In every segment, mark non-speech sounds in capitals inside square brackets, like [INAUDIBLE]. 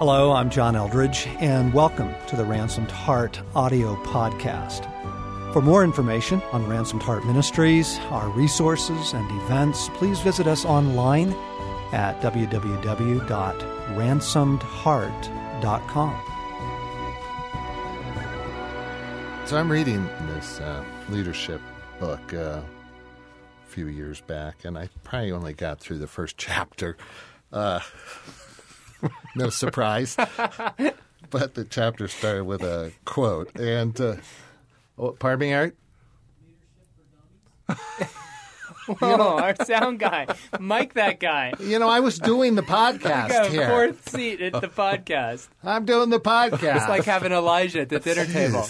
Hello, I'm John Eldredge, and welcome to the Ransomed Heart audio podcast. For more information on Ransomed Heart Ministries, our resources, and events, please visit us online at www.ransomedheart.com. So I'm reading this uh, leadership book uh, a few years back, and I probably only got through the first [LAUGHS] chapter. Uh, [LAUGHS] no surprise. [LAUGHS] but the chapter started with a quote. And, uh, oh, pardon me, Art? [LAUGHS] Whoa, our sound guy. Mike, that guy. You know, I was doing the podcast here. fourth seat at the podcast. I'm doing the podcast. It's like having Elijah at the dinner table.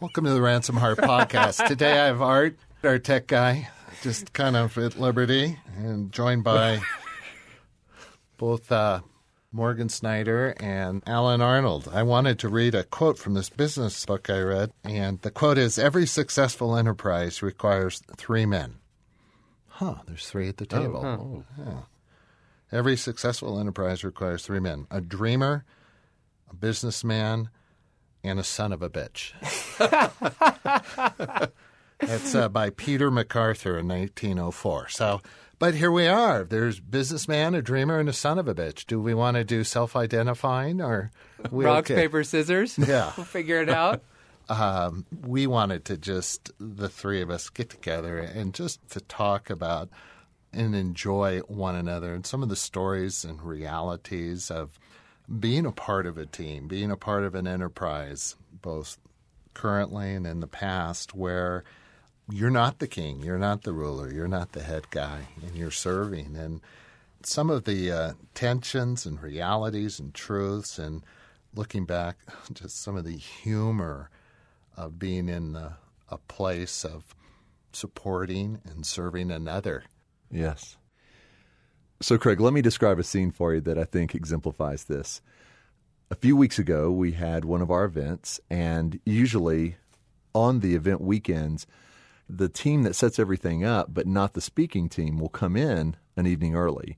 Welcome to the Ransom Heart podcast. Today I have Art, our tech guy, just kind of at liberty, and joined by both uh, Morgan Snyder and Allen Arnold. I wanted to read a quote from this business book I read, and the quote is Every successful enterprise requires three men. Huh, there's three at the table. Yeah. Every successful enterprise requires three men a dreamer, a businessman, and a son of a bitch. [LAUGHS] That's uh, by Peter McArthur in 1904. So, but here we are. There's businessman, a dreamer, and a son of a bitch. Do we want to do self-identifying or we Rock, okay? paper, scissors. Yeah. [LAUGHS] We'll figure it out. [LAUGHS] um, we wanted to just the three of us get together and just to talk about and enjoy one another and some of the stories and realities of being a part of a team, being a part of an enterprise, both currently and in the past, where you're not the king, you're not the ruler, you're not the head guy, and you're serving. And some of the uh, tensions and realities and truths, and looking back, [LAUGHS] just some of the humor of being in a, a place of supporting and serving another. Yes. So, Craig, let me describe a scene for you that I think exemplifies this. A few weeks ago, we had one of our events, and usually on the event weekends, the team that sets everything up, but not the speaking team, will come in an evening early.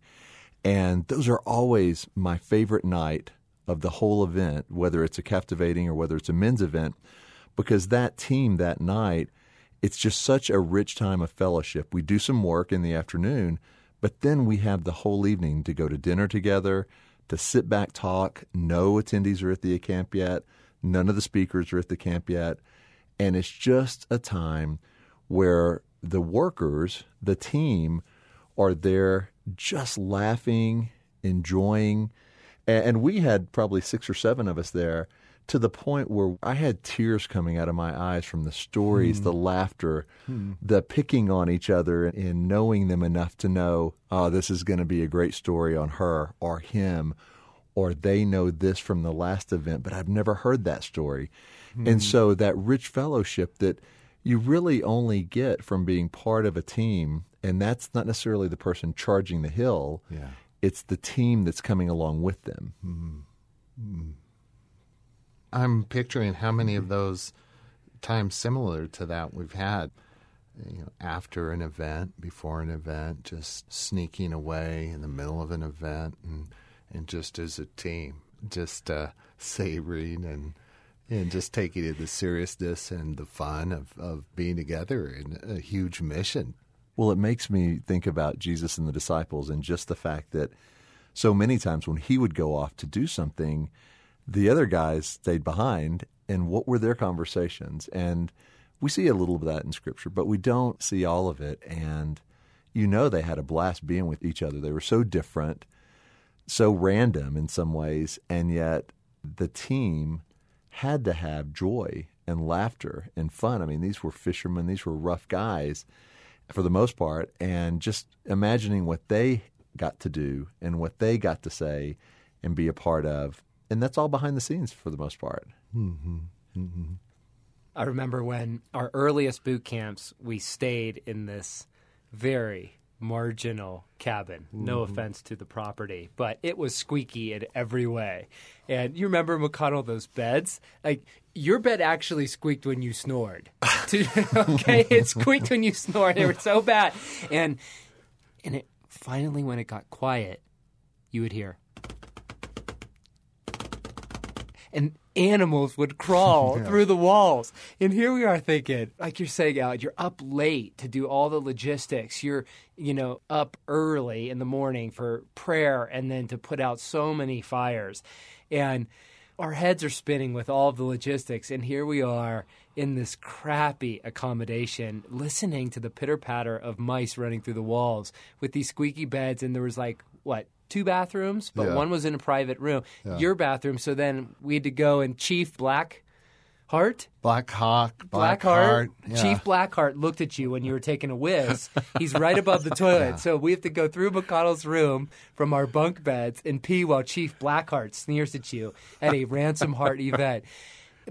And those are always my favorite night of the whole event, whether it's a captivating or whether it's a men's event, because that team that night, it's just such a rich time of fellowship. We do some work in the afternoon, but then we have the whole evening to go to dinner together, to sit back, talk. No attendees are at the camp yet. None of the speakers are at the camp yet. And it's just a time where the workers, the team, are there just laughing, enjoying. And we had probably six or seven of us there to the point where I had tears coming out of my eyes from the stories, the hmm. laughter, hmm. the picking on each other, and knowing them enough to know, oh, this is going to be a great story on her or him, or they know this from the last event, but I've never heard that story. And hmm. so that rich fellowship that you really only get from being part of a team, and that's not necessarily the person charging the hill. Yeah. It's the team that's coming along with them. I'm picturing how many of those times similar to that we've had. You know, after an event, before an event, just sneaking away in the middle of an event, and and just as a team, just uh, savoring and and just taking the seriousness and the fun of, of being together in a huge mission. Well, it makes me think about Jesus and the disciples and just the fact that so many times when he would go off to do something, the other guys stayed behind. And what were their conversations? And we see a little of that in Scripture, but we don't see all of it. And you know, they had a blast being with each other. They were so different, so random in some ways, and yet the team had to have joy and laughter and fun. I mean, these were fishermen, these were rough guys for the most part, and just imagining what they got to do and what they got to say and be a part of. And that's all behind the scenes for the most part. Mm-hmm. Mm-hmm. I remember when our earliest boot camps, we stayed in this very marginal cabin. No mm-hmm. offense to the property, but it was squeaky in every way. And you remember McConnell those beds? Like your bed actually squeaked when you snored. [LAUGHS] Okay, it squeaked when you snored. They were so bad. And and it finally when it got quiet, you would hear and animals would crawl [LAUGHS] through the walls. And here we are thinking, like you're saying, Al, you're up late to do all the logistics. You're, you know, up early in the morning for prayer and then to put out so many fires. And our heads are spinning with all the logistics. And here we are in this crappy accommodation, listening to the pitter patter of mice running through the walls with these squeaky beds. And there was like, what, two bathrooms, but Yeah. one was in a private room. Your bathroom. So then we had to go and Chief Blackheart, Black Hawk, Black, Blackheart, Heart. yeah. Chief Blackheart looked at you when you were taking a whiz. He's right above the toilet. [LAUGHS] So we have to go through McConnell's room from our bunk beds and pee while Chief Blackheart sneers at you at a Ransom Heart [LAUGHS] event.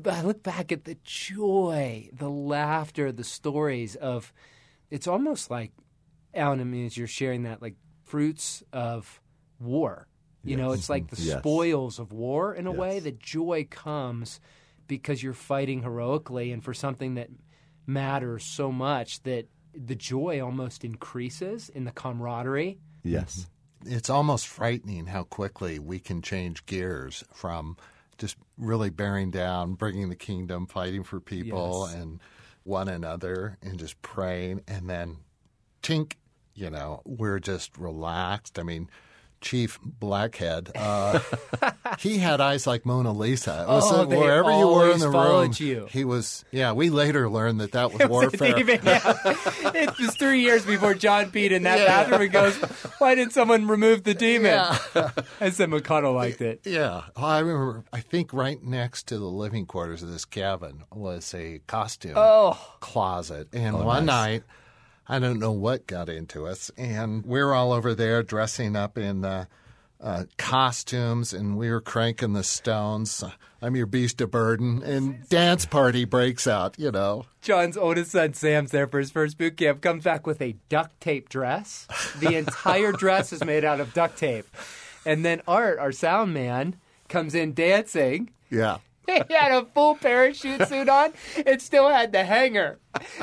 But I look back at the joy, the laughter, the stories of it's almost like Allen, I mean, as you're sharing that, like fruits of war. You know, it's like the mm-hmm. Yes. spoils of war in a way. Yes. The joy comes because you're fighting heroically and for something that matters so much that the joy almost increases in the camaraderie. Yes. Mm-hmm. it's almost frightening how quickly we can change gears from just really bearing down, bringing the kingdom, fighting for people Yes. and one another, and just praying, and then tink, you know, we're just relaxed. I mean, Chief Blackhead, uh, [LAUGHS] he had eyes like Mona Lisa. It was Oh, they wherever you were in the room, you. he was. Yeah, we later learned that that was [LAUGHS] warfare. Even now, it was three years before John peed in that bathroom and goes, "Why didn't someone remove the demon?" [LAUGHS] I said McConnell liked it. Yeah, well, I remember. I think right next to the living quarters of this cabin was a costume Oh. closet, and one night, I don't know what got into us, and we're all over there dressing up in uh, uh, costumes, and we were cranking the Stones. I'm your beast of burden, and dance party breaks out. You know, John's oldest son Sam's there for his first boot camp. Comes back with a duct tape dress. The [LAUGHS] entire dress is made out of duct tape, and then Art, our sound man, comes in dancing. yeah. [LAUGHS] He had a full parachute suit on. It still had the hanger.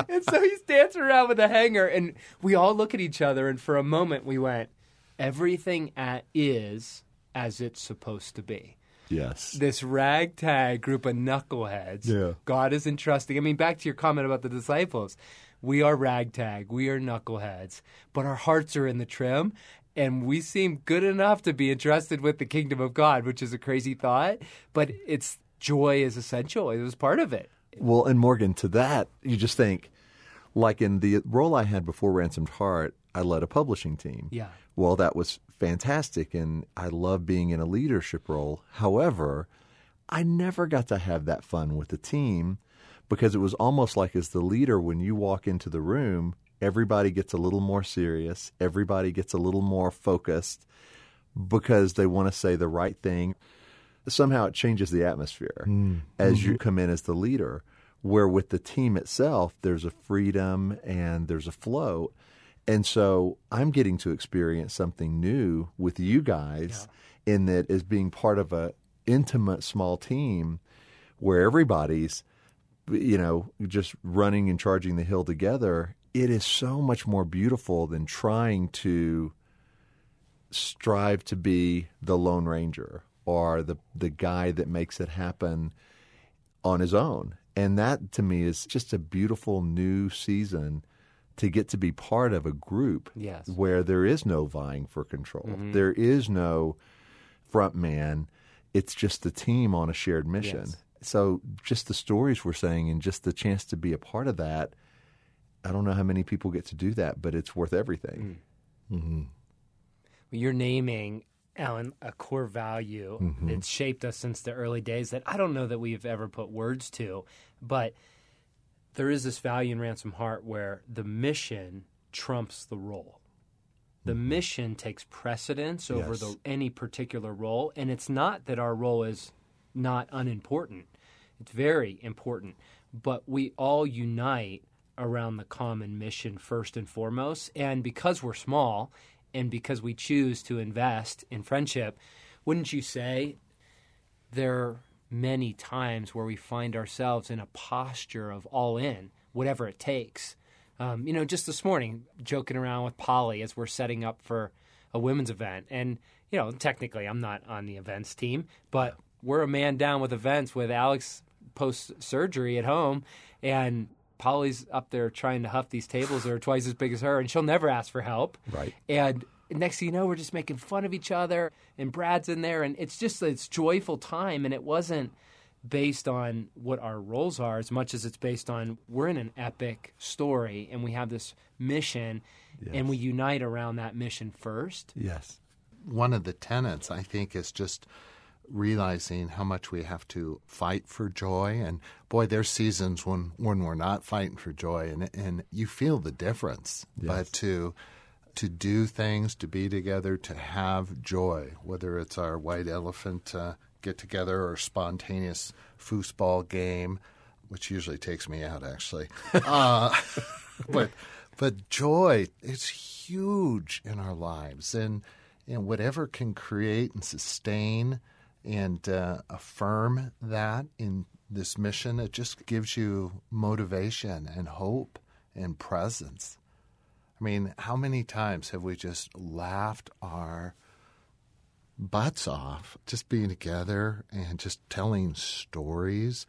And so he's dancing around with the hanger. And we all look at each other. And for a moment, we went, everything at, is as it's supposed to be. Yes. This ragtag group of knuckleheads. Yeah. God is entrusting. I mean, back to your comment about the disciples. We are ragtag. We are knuckleheads. But our hearts are in the trim. And we seem good enough to be entrusted with the kingdom of God, which is a crazy thought. But it's joy is essential. It was part of it. Well, and Morgan, to that, you just think, like in the role I had before Ransomed Heart, I led a publishing team. Yeah. Well, that was fantastic, and I love being in a leadership role. However, I never got to have that fun with the team because it was almost like as the leader, when you walk into the room, everybody gets a little more serious, everybody gets a little more focused because they want to say the right thing. Somehow it changes the atmosphere mm. as you mm-hmm. come in as the leader. Where with the team itself, there's a freedom and there's a flow. And so I'm getting to experience something new with you guys in that as being part of a intimate small team where everybody's you know just running and charging the hill together it is so much more beautiful than trying to strive to be the lone ranger or the the guy that makes it happen on his own and that to me is just a beautiful new season to get to be part of a group Yes. where there is no vying for control. Mm-hmm. There is no front man. It's just the team on a shared mission. Yes. So just the stories we're saying and just the chance to be a part of that, I don't know how many people get to do that, but it's worth everything. Mm. Mm-hmm. You're naming, Allen, a core value mm-hmm. that's shaped us since the early days that I don't know that we've ever put words to, but there is this value in Ransom Heart where the mission trumps the role. The mm-hmm. mission takes precedence over Yes. the, any particular role, and it's not that our role is not unimportant. It's very important, but we all unite around the common mission first and foremost. And because we're small, and because we choose to invest in friendship, wouldn't you say there are many times where we find ourselves in a posture of all in, whatever it takes. Um, you know, just this morning, joking around with Polly as we're setting up for a women's event. And, you know, technically I'm not on the events team, but we're a man down with events with Alex post surgery at home, and Polly's up there trying to huff these tables that are twice as big as her, and she'll never ask for help. Right. And next thing you know, we're just making fun of each other, and Brad's in there, and it's just this joyful time, and it wasn't based on what our roles are as much as it's based on we're in an epic story and we have this mission and we unite around that mission first. Yes. One of the tenets, I think, is just realizing how much we have to fight for joy. And boy, there's seasons when, when we're not fighting for joy, and and you feel the difference. But to to do things, to be together, to have joy, whether it's our white elephant uh, get together or spontaneous foosball game, which usually takes me out actually. [LAUGHS] uh, but but joy is huge in our lives, and and whatever can create and sustain and uh, affirm that in this mission, it just gives you motivation and hope and presence. I mean, how many times have we just laughed our butts off just being together and just telling stories,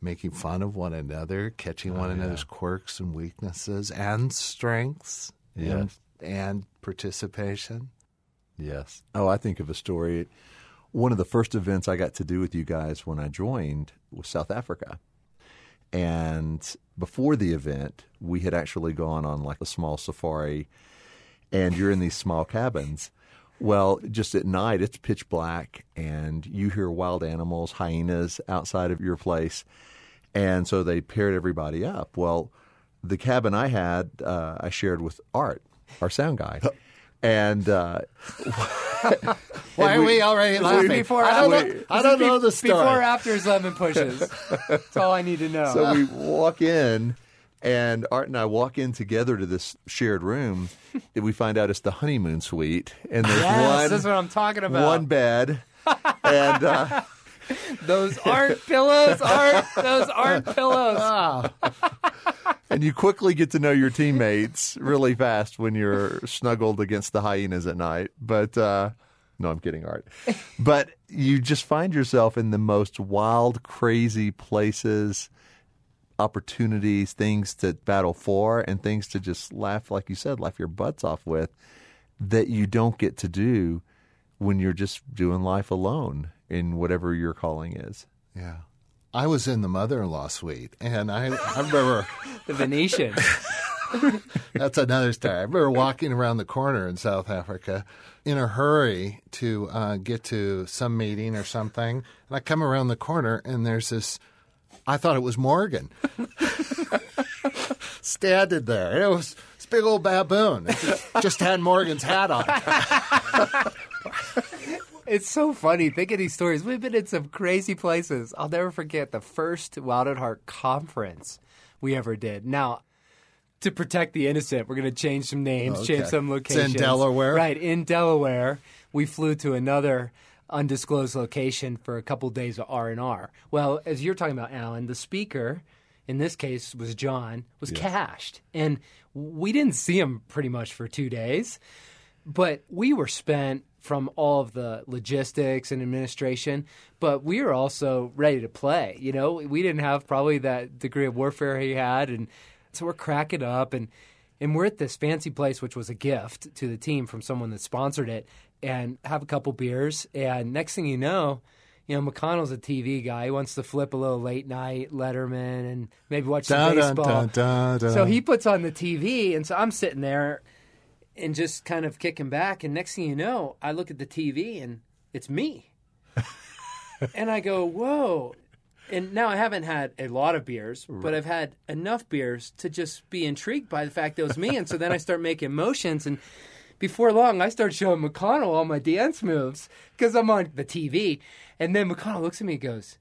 making fun of one another, catching one another's quirks and weaknesses and strengths and, and participation? Yes. Oh, I think of a story. One of the first events I got to do with you guys when I joined was South Africa. And before the event, we had actually gone on like a small safari, and you're in these small cabins. Well, just at night, it's pitch black, and you hear wild animals, hyenas outside of your place. And so they paired everybody up. Well, the cabin I had, uh, I shared with Art, our sound guy. [LAUGHS] And uh, [LAUGHS] [LAUGHS] Why are we already laughing? Before I don't, after- know, I don't know the story. Before or after his lemon pushes. That's all I need to know. So we walk in, and Art and I walk in together to this shared room. and we find out it's the honeymoon suite, and there's yes, one that's what I'm talking about. one bed, [LAUGHS] and uh, Those aren't pillows. Aren't those aren't pillows? Ah, and you quickly get to know your teammates really fast when you're snuggled against the hyenas at night. But uh, no, I'm kidding, Art. But you just find yourself in the most wild, crazy places. Opportunities, things to battle for, and things to just laugh, like you said, laugh your butts off with, that you don't get to do when you're just doing life alone in whatever your calling is. yeah. I was in the mother-in-law suite, and I, I remember [LAUGHS] The Venetian. [LAUGHS] that's another story. I remember walking around the corner in South Africa in a hurry to uh, get to some meeting or something, and I come around the corner, and there's this. I thought it was Morgan [LAUGHS] standing there. And it was this big old baboon. It just, just had Morgan's hat on. It's so funny. Think of these stories. We've been in some crazy places. I'll never forget the first Wild at Heart conference we ever did. Now, to protect the innocent, we're going to change some names, oh, change Okay. some It's in. Delaware? Right, in Delaware. We flew to another undisclosed location for a couple days of R&R. Well, as you're talking about, Allen, the speaker, in this case was John, was cashed, And we didn't see him pretty much for two days. But we were spent from all of the logistics and administration, but we were also ready to play. You know, we didn't have probably that degree of warfare he had, and so we're cracking up and and we're at this fancy place, which was a gift to the team from someone that sponsored it, and have a couple beers, and next thing you know. You know, McConnell's a TV guy. He wants to flip a little late night Letterman and maybe watch some Dun, baseball. dun, dun, dun. So he puts on the TV, and so I'm sitting there and just kind of kicking back. And next thing you know, I look at the TV and it's me. [LAUGHS] and I go, whoa. And now I haven't had a lot of beers, but I've had enough beers to just be intrigued by the fact that it was me. And so then I start making motions. And before long, I start showing McConnell all my dance moves because I'm on the TV. And then McConnell looks at me and goes,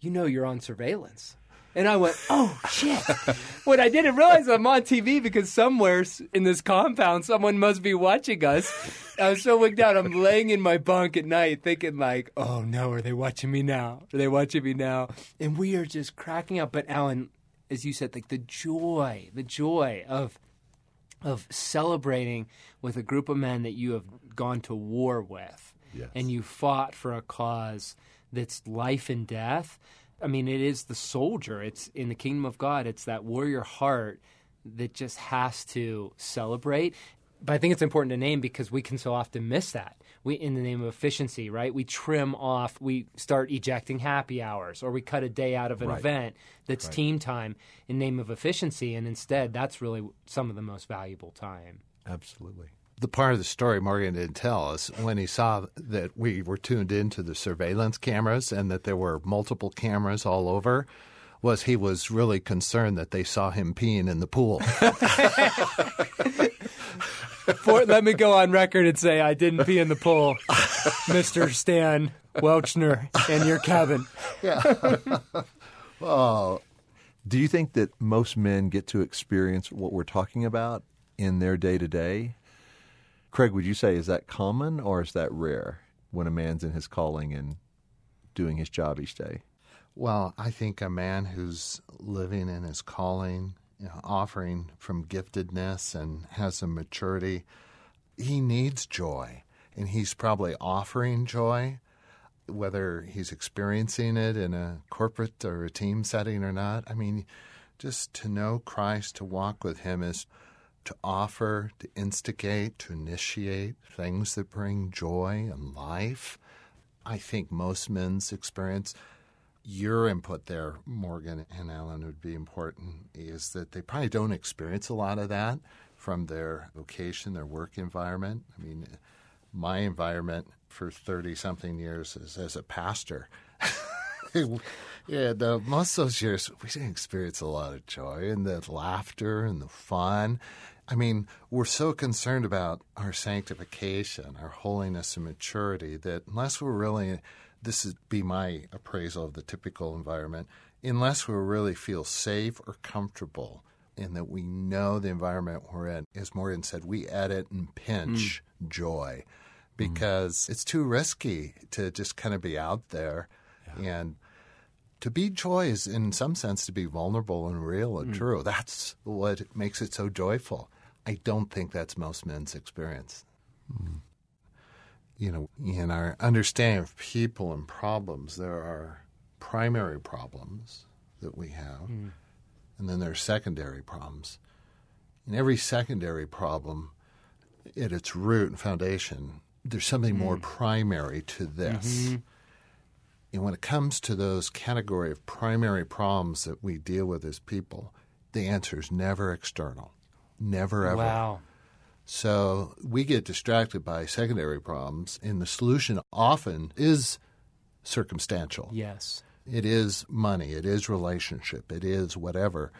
You know, you're on surveillance. And I went, oh [LAUGHS] shit. what I didn't realize I'm on TV because somewhere in this compound someone must be watching us. I was so wigged out. I'm laying in my bunk at night thinking like, oh no, are they watching me now? Are they watching me now? And we are just cracking up. But Allen, as you said, like the joy, the joy of of celebrating with a group of men that you have gone to war with Yes. and you fought for a cause that's life and death. I mean, it is the soldier. It's in the kingdom of God. It's that warrior heart that just has to celebrate. But I think it's important to name because we can so often miss that. We, in the name of efficiency, right? We trim off, we start ejecting happy hours, or we cut a day out of an Right. event that's team time in name of efficiency. And instead, that's really some of the most valuable time. Absolutely. The part of the story Morgan didn't tell us when he saw that we were tuned into the surveillance cameras and that there were multiple cameras all over was he was really concerned that they saw him peeing in the pool. For, let me go on record and say I didn't pee in the pool, Mr. Stan Welchner, in your cabin. [LAUGHS] Uh, do you think that most men get to experience what we're talking about in their day to day? Craig, would you say is that common or is that rare when a man's in his calling and doing his job each day? Well, I think a man who's living in his calling, you know, offering from giftedness and has some maturity, he needs joy. And he's probably offering joy, whether he's experiencing it in a corporate or a team setting or not. I mean, just to know Christ, to walk with him is to offer, to instigate, to initiate things that bring joy and life. I think most men's experience your input there, Morgan and Allen, would be important is that they probably don't experience a lot of that from their vocation, their work environment. I mean, my environment for 30 something years is as a pastor. [LAUGHS] yeah, the, most of those years, we didn't experience a lot of joy and the laughter and the fun. I mean, we're so concerned about our sanctification, our holiness and maturity that unless we're really, this would be my appraisal of the typical environment, unless we really feel safe or comfortable in that we know the environment we're in, as Morgan said, we edit and pinch mm. joy mm. because it's too risky to just kind of be out there and to be joy is in some sense to be vulnerable and real and mm. true. That's what makes it so joyful. I don't think that's most men's experience. Mm. You know, in our understanding of people and problems, there are primary problems that we have, mm. and then there are secondary problems. And every secondary problem, at its root and foundation, there's something more primary to this. Mm-hmm. And when it comes to those category of primary problems that we deal with as people, the answer is never external, never ever. Wow. So we get distracted by secondary problems, and the solution often is circumstantial. Yes. It is money, it is relationship, it is whatever.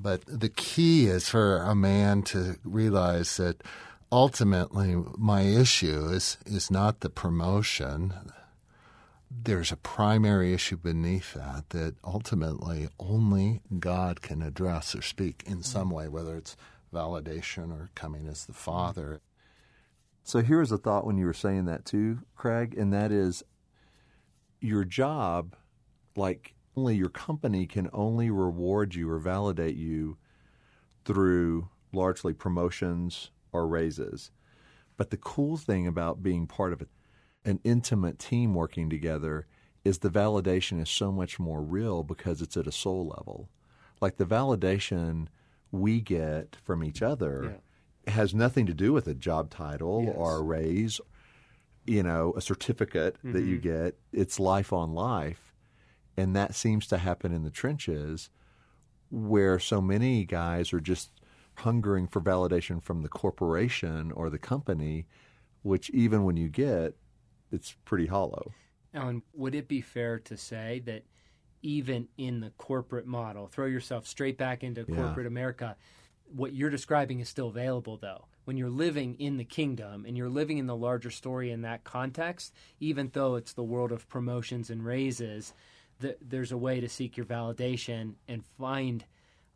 But the key is for a man to realize that ultimately my issue is, is not the promotion. There's a primary issue beneath that that ultimately only God can address or speak in mm-hmm. some way, whether it's validation or coming as the Father. So here's a thought when you were saying that too, Craig, and that is your job, like only your company can only reward you or validate you through largely promotions or raises. But the cool thing about being part of a, an intimate team working together is the validation is so much more real because it's at a soul level. Like the validation we get from each other has nothing to do with a job title Yes. or a raise, you know, a certificate that you mm-hmm. get. It's life on life. And that seems to happen in the trenches where so many guys are just hungering for validation from the corporation or the company, which even when you get, it's pretty hollow. Allen, would it be fair to say that even in the corporate model, throw yourself straight back into Yeah. corporate America, what you're describing is still available, though. When you're living in the kingdom and you're living in the larger story in that context, even though it's the world of promotions and raises, th- there's a way to seek your validation and find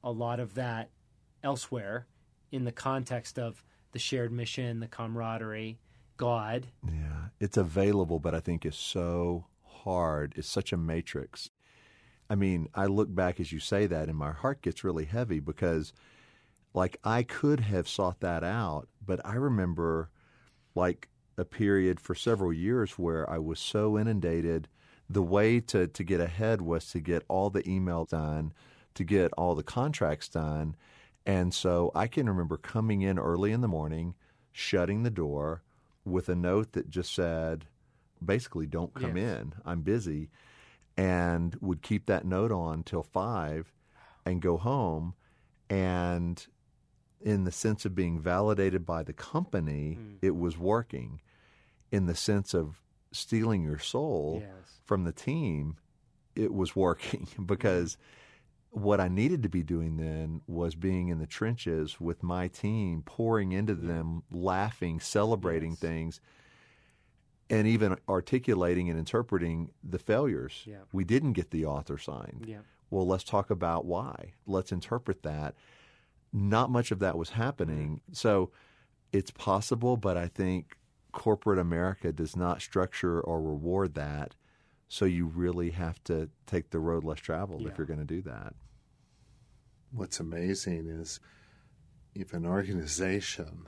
a lot of that elsewhere in the context of the shared mission, the camaraderie, God. Yeah, it's available, but I think it's so hard. It's such a matrix. I mean, I look back as you say that, and my heart gets really heavy because, like, I could have sought that out, but I remember, like, a period for several years where I was so inundated the way to, to get ahead was to get all the emails done, to get all the contracts done. And so I can remember coming in early in the morning, shutting the door with a note that just said, basically, don't come Yes. in. I'm busy. And would keep that note on till five and go home. And in the sense of being validated by the company, hmm. it was working. In the sense of stealing your soul Yes. from the team, it was working [LAUGHS] because mm-hmm. What I needed to be doing then was being in the trenches with my team, pouring into them, laughing, celebrating Yes. things, and even articulating and interpreting the failures. Yeah. We didn't get the author signed. Yeah. Well, let's talk about why. Let's interpret that. Not much of that was happening. So it's possible, but I think corporate America does not structure or reward that. So you really have to take the road less traveled Yeah. if you're going to do that. What's amazing is if an organization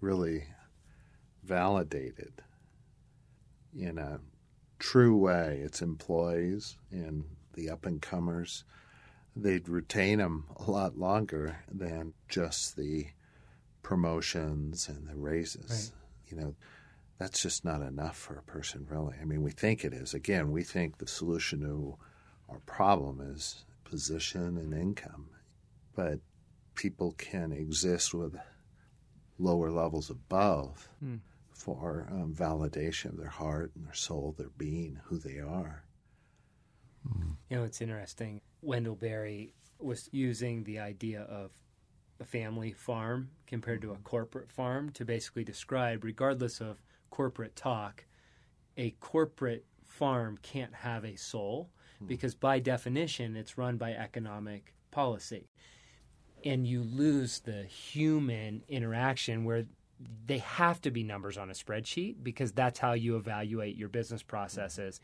really validated in a true way its employees and the up and comers, they'd retain them a lot longer than just the promotions and the raises. You know, that's just not enough for a person, really. I mean, we think it is. Again, we think the solution to our problem is position and income, but people can exist with lower levels above hmm. for um, validation of their heart and their soul, their being, who they are. Hmm. You know, it's interesting. Wendell Berry was using the idea of a family farm compared to a mm-hmm. corporate farm to basically describe, regardless of corporate talk, a corporate farm can't have a soul hmm. because, by definition, it's run by economic policy. And you lose the human interaction where they have to be numbers on a spreadsheet because that's how you evaluate your business processes.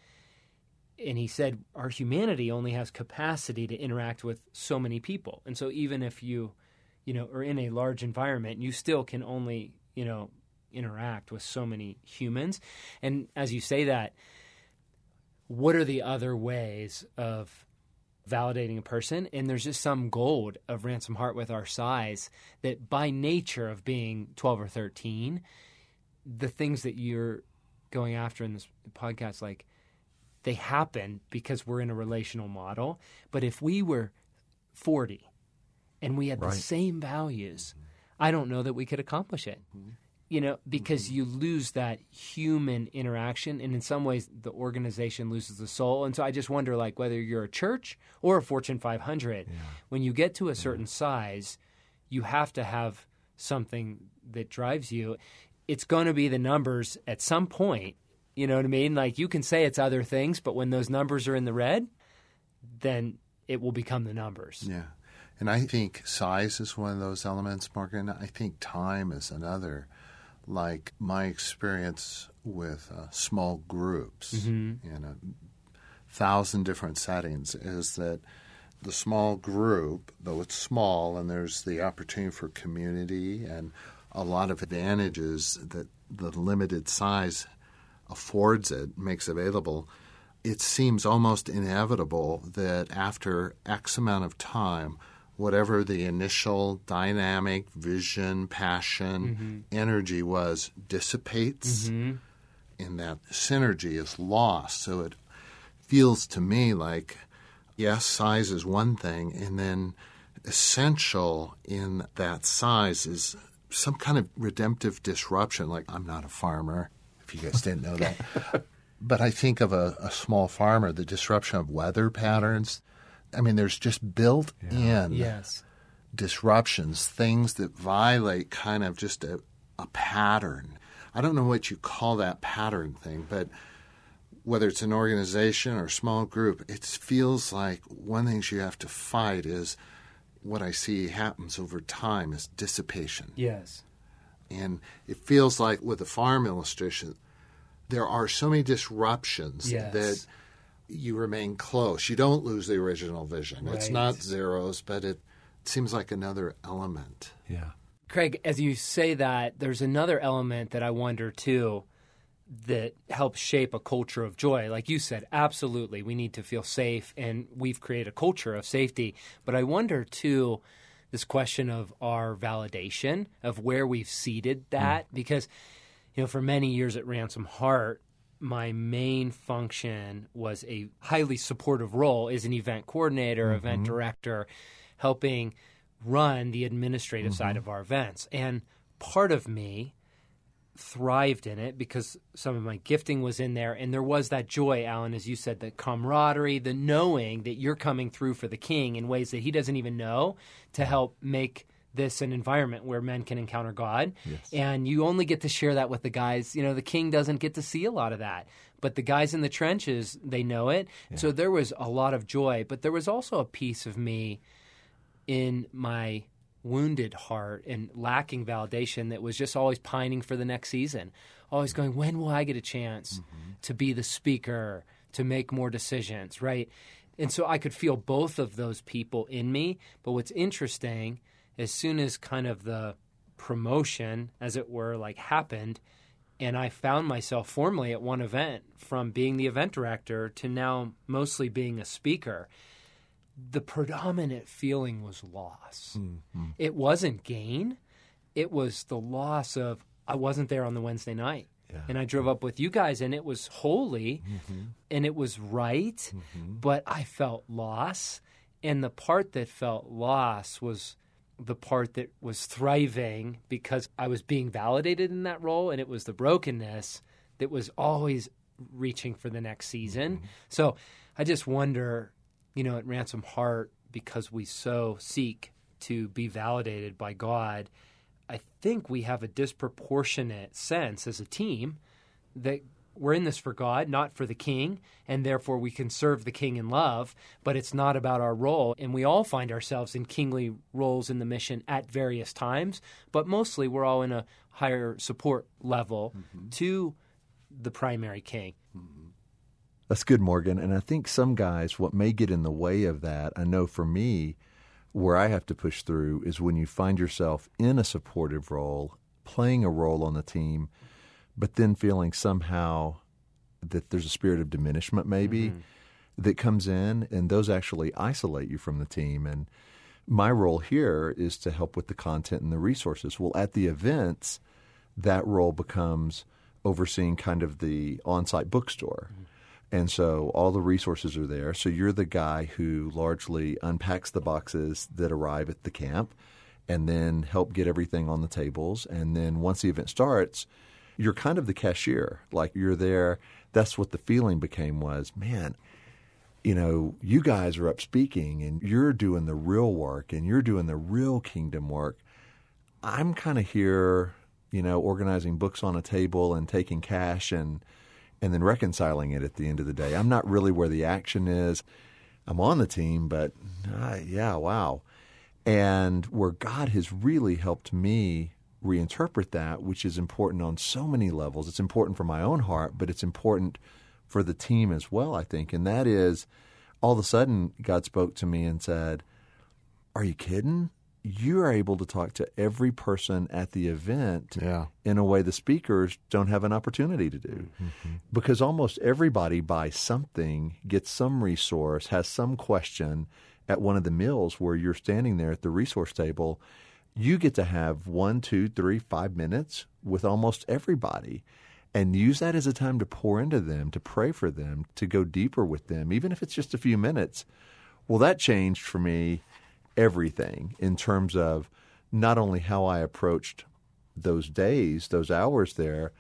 And he said our humanity only has capacity to interact with so many people. And so even if you you know are in a large environment you still can only you know interact with so many humans and as you say that what are the other ways of validating a person and there's just some gold of ransom heart with our size that by nature of being 12 or 13 the things that you're going after in this podcast like they happen because we're in a relational model. But if we were 40 and we had Right. the same values, I don't know that we could accomplish it. Mm-hmm. You know, because mm-hmm. you lose that human interaction, and in some ways, the organization loses the soul. And so I just wonder, like, whether you're a church or a Fortune 500, when you get to a certain size, you have to have something that drives you. It's going to be the numbers at some point. You know what I mean? Like you can say it's other things, but when those numbers are in the red, then it will become the numbers. Yeah. And I think size is one of those elements, Morgan. I think time is another. Like my experience with uh, small groups in a thousand different settings is that the small group, though it's small and there's the opportunity for community and a lot of advantages that the limited size affords it, makes available, it seems almost inevitable that after X amount of time, whatever the initial dynamic, vision, passion, mm-hmm. energy was dissipates, mm-hmm. and that synergy is lost. So it feels to me like, yes, size is one thing, and then essential in that size is some kind of redemptive disruption. Like, I'm not a farmer, if you guys didn't know that. [LAUGHS] but I think of a, a small farmer, the disruption of weather patterns. I mean, there's just built in Yes. disruptions, things that violate kind of just a, a pattern. I don't know what you call that pattern thing, but whether it's an organization or a small group, it feels like one of the things you have to fight is what I see happens over time is dissipation. Yes. And it feels like with the farm illustration, there are so many disruptions Yes. that you remain close. You don't lose the original vision. It's not zeros, but it seems like another element. Yeah. Craig, as you say that, there's another element that I wonder too that helps shape a culture of joy. Like you said, absolutely, we need to feel safe, and we've created a culture of safety. But I wonder too, this question of our validation of where we've seeded that, mm. because you know, for many years at Ransom Heart, my main function was a highly supportive role as an event coordinator, mm-hmm. event director, helping run the administrative mm-hmm. side of our events. And part of me thrived in it because some of my gifting was in there. And there was that joy, Allen, as you said, the camaraderie, the knowing that you're coming through for the king in ways that he doesn't even know to help make this an environment where men can encounter God. Yes. And you only get to share that with the guys. You know, the king doesn't get to see a lot of that. But the guys in the trenches, they know it. Yeah. So there was a lot of joy. But there was also a piece of me in my wounded heart and lacking validation that was just always pining for the next season. Always going, when will I get a chance mm-hmm. to be the speaker, to make more decisions, right? And so I could feel both of those people in me. But what's interesting as soon as kind of the promotion, as it were, like happened, and I found myself formally at one event from being the event director to now mostly being a speaker. The predominant feeling was loss. Mm-hmm. It wasn't gain. It was the loss of I wasn't there on the Wednesday night. Yeah. And I drove up with you guys, and it was holy mm-hmm. and it was right, mm-hmm. but I felt loss. And the part that felt loss was the part that was thriving because I was being validated in that role, and it was the brokenness that was always reaching for the next season. Mm-hmm. So I just wonder, you know, at Ransom Heart, because we so seek to be validated by God, I think we have a disproportionate sense as a team that we're in this for God, not for the king, and therefore we can serve the king in love, but it's not about our role. And we all find ourselves in kingly roles in the mission at various times, but mostly we're all in a higher support level mm-hmm. to the primary king. Mm-hmm. That's good, Morgan. And I think some guys, what may get in the way of that, I know for me, where I have to push through is when you find yourself in a supportive role, playing a role on the team but then feeling somehow that there's a spirit of diminishment maybe mm-hmm. that comes in and those actually isolate you from the team and my role here is to help with the content and the resources well at the events that role becomes overseeing kind of the on-site bookstore mm-hmm. And so all the resources are there. So you're the guy who largely unpacks the boxes that arrive at the camp and then help get everything on the tables. And then once the event starts, you're kind of the cashier. Like you're there. That's what the feeling became was, man, you know, you guys are up speaking and you're doing the real work and you're doing the real kingdom work. I'm kind of here, you know, organizing books on a table and taking cash and and then reconciling it at the end of the day. I'm not really where the action is. I'm on the team, but uh, yeah, wow. And where God has really helped me reinterpret that, which is important on so many levels. It's important for my own heart, but it's important for the team as well, I think. And that is all of a sudden God spoke to me and said, Are you kidding? You are able to talk to every person at the event yeah. in a way the speakers don't have an opportunity to do. Mm-hmm. Because almost everybody buys something, gets some resource, has some question at one of the meals where you're standing there at the resource table you get to have one, two, three, five minutes with almost everybody and use that as a time to pour into them, to pray for them, to go deeper with them, even if it's just a few minutes. Well, that changed for me everything in terms of not only how I approached those days, those hours there,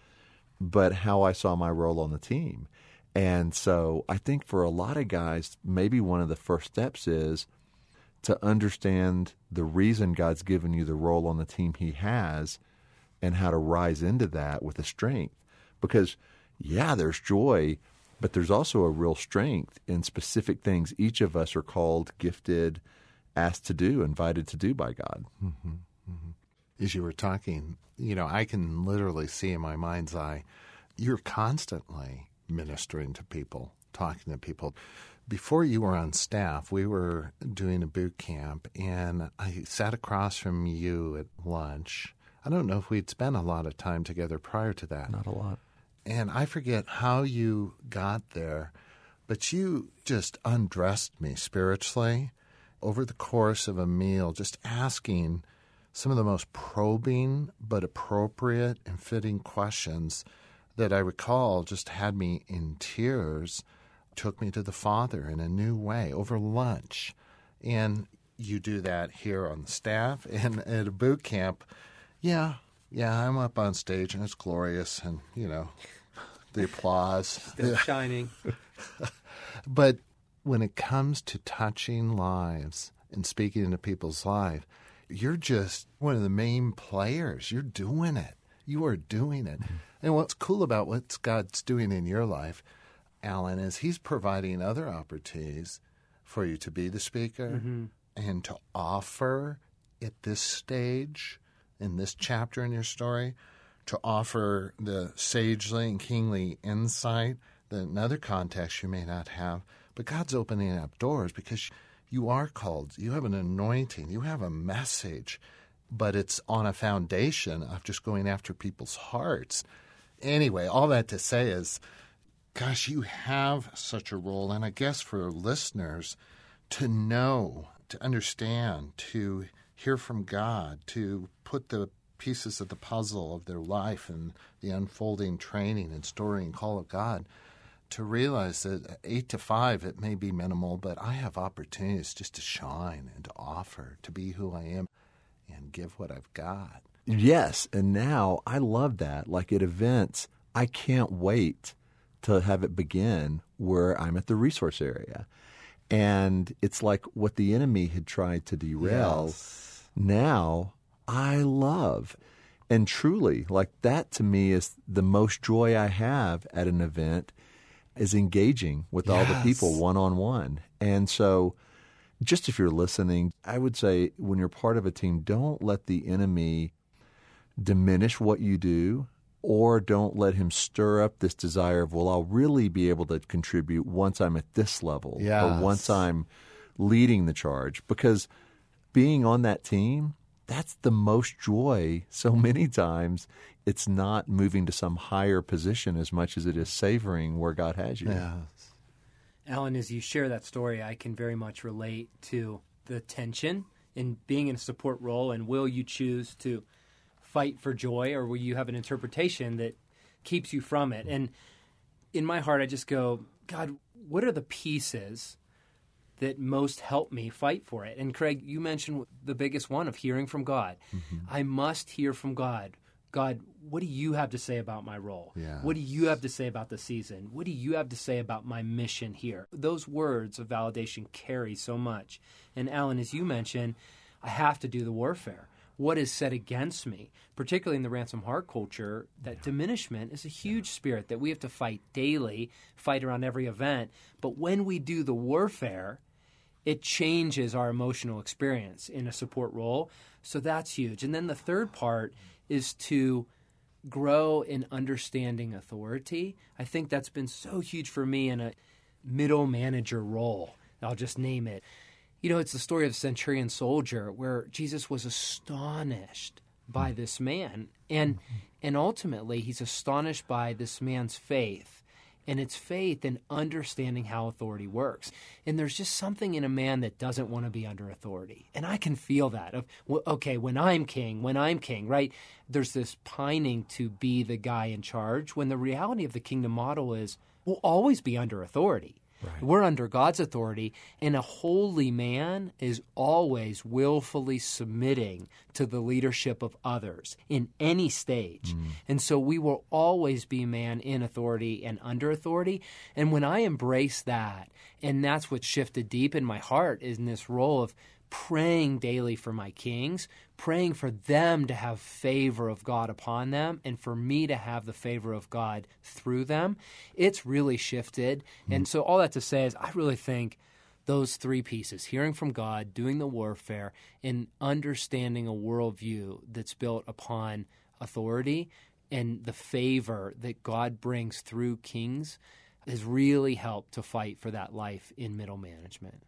but how I saw my role on the team. And so I think for a lot of guys, maybe one of the first steps is to understand the reason God's given you the role on the team He has and how to rise into that with a strength. Because, yeah, there's joy, but there's also a real strength in specific things each of us are called, gifted, asked to do, invited to do by God. Mm-hmm. Mm-hmm. As you were talking, you know, I can literally see in my mind's eye, you're constantly ministering to people, talking to people before you were on staff, we were doing a boot camp, and I sat across from you at lunch. I don't know if we'd spent a lot of time together prior to that. Not a lot. And I forget how you got there, but you just undressed me spiritually over the course of a meal, just asking some of the most probing but appropriate and fitting questions that I recall just had me in tears, took me to the Father in a new way over lunch. And you do that here on the staff [LAUGHS] and at a boot camp. Yeah, yeah, I'm up on stage and it's glorious and, you know, the applause. [LAUGHS] Still shining. [LAUGHS] but when it comes to touching lives and speaking into people's lives, you're just one of the main players. You're doing it. You are doing it. Mm-hmm. And what's cool about what God's doing in your life, Allen, is He's providing other opportunities for you to be the speaker mm-hmm. and to offer at this stage, in this chapter in your story, to offer the sagely and kingly insight that in other contexts you may not have. But God's opening up doors because you are called, you have an anointing, you have a message, but it's on a foundation of just going after people's hearts. Anyway, all that to say is, gosh, you have such a role. And I guess for listeners to know, to understand, to hear from God, to put the pieces of the puzzle of their life and the unfolding training and story and call of God to realize that eight to five it may be minimal, but I have opportunities just to shine and to offer, to be who I am and give what I've got. Yes, and now I love that. Like at events, I can't wait to have it begin where I'm at the resource area. And it's like what the enemy had tried to derail. Yes. Now I love. And truly, like that to me is the most joy I have at an event is engaging with yes. all the people one on one. And so, just if you're listening, I would say when you're part of a team, don't let the enemy diminish what you do or don't let him stir up this desire of, well, I'll really be able to contribute once I'm at this level yes. or once I'm leading the charge. Because being on that team, that's the most joy so [LAUGHS] many times it's not moving to some higher position as much as it is savoring where God has you. Yes. Allen, as you share that story, I can very much relate to the tension in being in a support role and will you choose to fight for joy or will you have an interpretation that keeps you from it? And in my heart I just go, God, what are the pieces that most help me fight for it. And Craig, you mentioned the biggest one of hearing from God. Mm-hmm. I must hear from God. God, what do you have to say about my role? What do you have to say about the season? What do you have to say about my mission here? Those words of validation carry so much. And Allen, as you mentioned, I have to do the warfare. What is said against me, particularly in the Ransomed Heart culture, that diminishment is a huge spirit that we have to fight daily, fight around every event. But when we do the warfare, it changes our emotional experience in a support role. So that's huge. And then the third part is to grow in understanding authority. I think that's been so huge for me in a middle manager role. I'll just name it. You know, it's the story of the centurion soldier where Jesus was astonished by mm. this man. And and ultimately he's astonished by this man's faith and it's faith and understanding how authority works. And there's just something in a man that doesn't want to be under authority. And I can feel that of okay, when I'm king, when I'm king, right? There's this pining to be the guy in charge when the reality of the kingdom model is we'll always be under authority. Right. We're under God's authority, and a holy man is always willfully submitting to the leadership of others in any stage. Mm. And so we will always be man in authority and under authority. And when I embrace that, and that's what shifted deep in my heart is in this role of praying daily for my kings, praying for them to have favor of God upon them and for me to have the favor of God through them, it's really shifted. Mm-hmm. And so, all that to say is, I really think those three pieces hearing from God, doing the warfare, and understanding a worldview that's built upon authority and the favor that God brings through kings has really helped to fight for that life in middle management.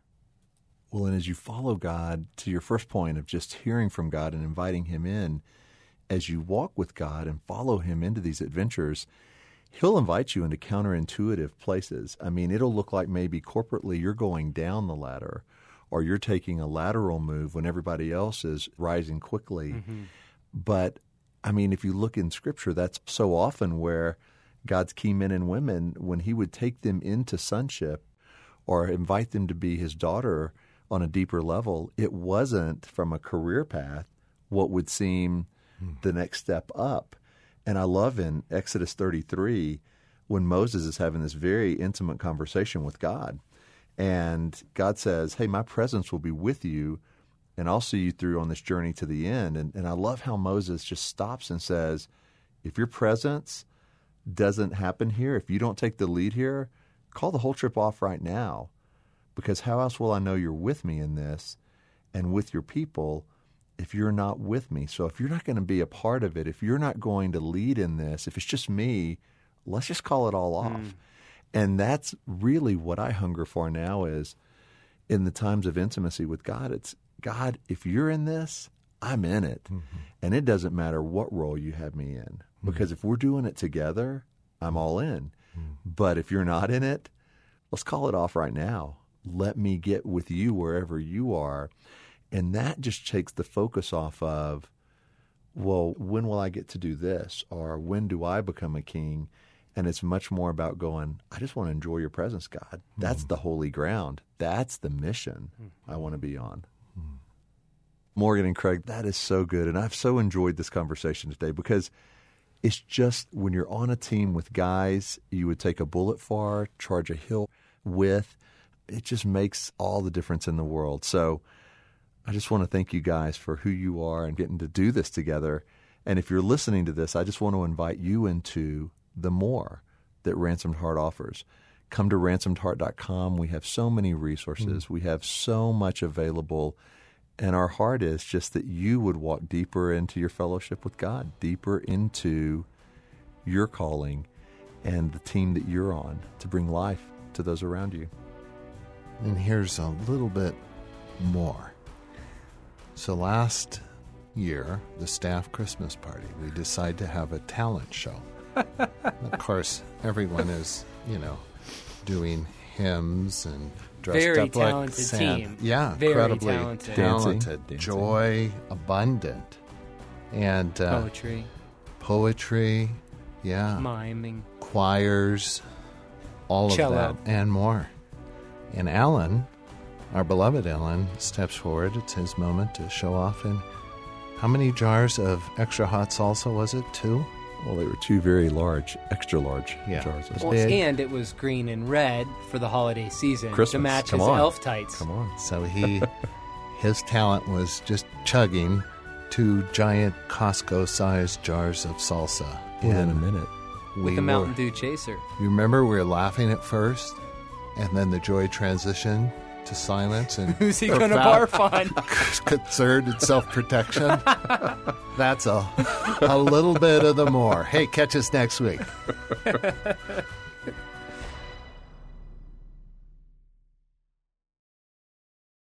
Well, and as you follow God to your first point of just hearing from God and inviting Him in, as you walk with God and follow Him into these adventures, He'll invite you into counterintuitive places. I mean, it'll look like maybe corporately you're going down the ladder or you're taking a lateral move when everybody else is rising quickly. Mm-hmm. But I mean, if you look in scripture, that's so often where God's key men and women, when he would take them into sonship or invite them to be his daughter on a deeper level, it wasn't from a career path what would seem mm. the next step up. And I love in Exodus 33 when Moses is having this very intimate conversation with God. And God says, Hey, my presence will be with you, and I'll see you through on this journey to the end. And, and I love how Moses just stops and says, If your presence doesn't happen here, if you don't take the lead here, call the whole trip off right now. Because how else will I know you're with me in this and with your people if you're not with me. So if you're not going to be a part of it, if you're not going to lead in this, if it's just me, let's just call it all off. Mm. And that's really what I hunger for now is in the times of intimacy with God, it's God, if you're in this, I'm in it. Mm-hmm. And it doesn't matter what role you have me in. Mm-hmm. Because if we're doing it together, I'm all in. Mm-hmm. But if you're not in it, let's call it off right now. Let me get with you wherever you are and that just takes the focus off of, well, when will I get to do this? Or when do I become a king? And it's much more about going, I just want to enjoy your presence, God. That's mm. the holy ground. That's the mission mm. I want to be on. Mm. Morgan and Craig, that is so good. And I've so enjoyed this conversation today because it's just when you're on a team with guys you would take a bullet for, charge a hill with, it just makes all the difference in the world. So, I just want to thank you guys for who you are and getting to do this together. And if you're listening to this, I just want to invite you into the more that Ransomed Heart offers. Come to ransomedheart.com. We have so many resources, mm. we have so much available. And our heart is just that you would walk deeper into your fellowship with God, deeper into your calling and the team that you're on to bring life to those around you. And here's a little bit more. So last year, the staff Christmas party, we decided to have a talent show. of course, everyone is, you know, doing hymns and dressed Very up talented like Santa. team. Yeah, Very incredibly talented. talented, Dancing. joy abundant, and uh, Poetry, poetry, yeah, miming. choirs, all Cello. of that and more. And Allen our beloved Allen, steps forward. It's his moment to show off. And how many jars of extra hot salsa was it? Two? Well, they were two very large, extra large Yeah. jars. It was Well, and it was green and red for the holiday season Christmas. to match Come his on. elf tights. Come on. So he, [LAUGHS] his talent was just chugging two giant Costco-sized jars of salsa. Within a minute. we With the were- Mountain Dew chaser. You remember we were laughing at first, and then the joy transition to silence and [LAUGHS] Who's he going to barf on? [LAUGHS] concern and self-protection. [LAUGHS] That's a a little bit of the more. Hey, catch us next week.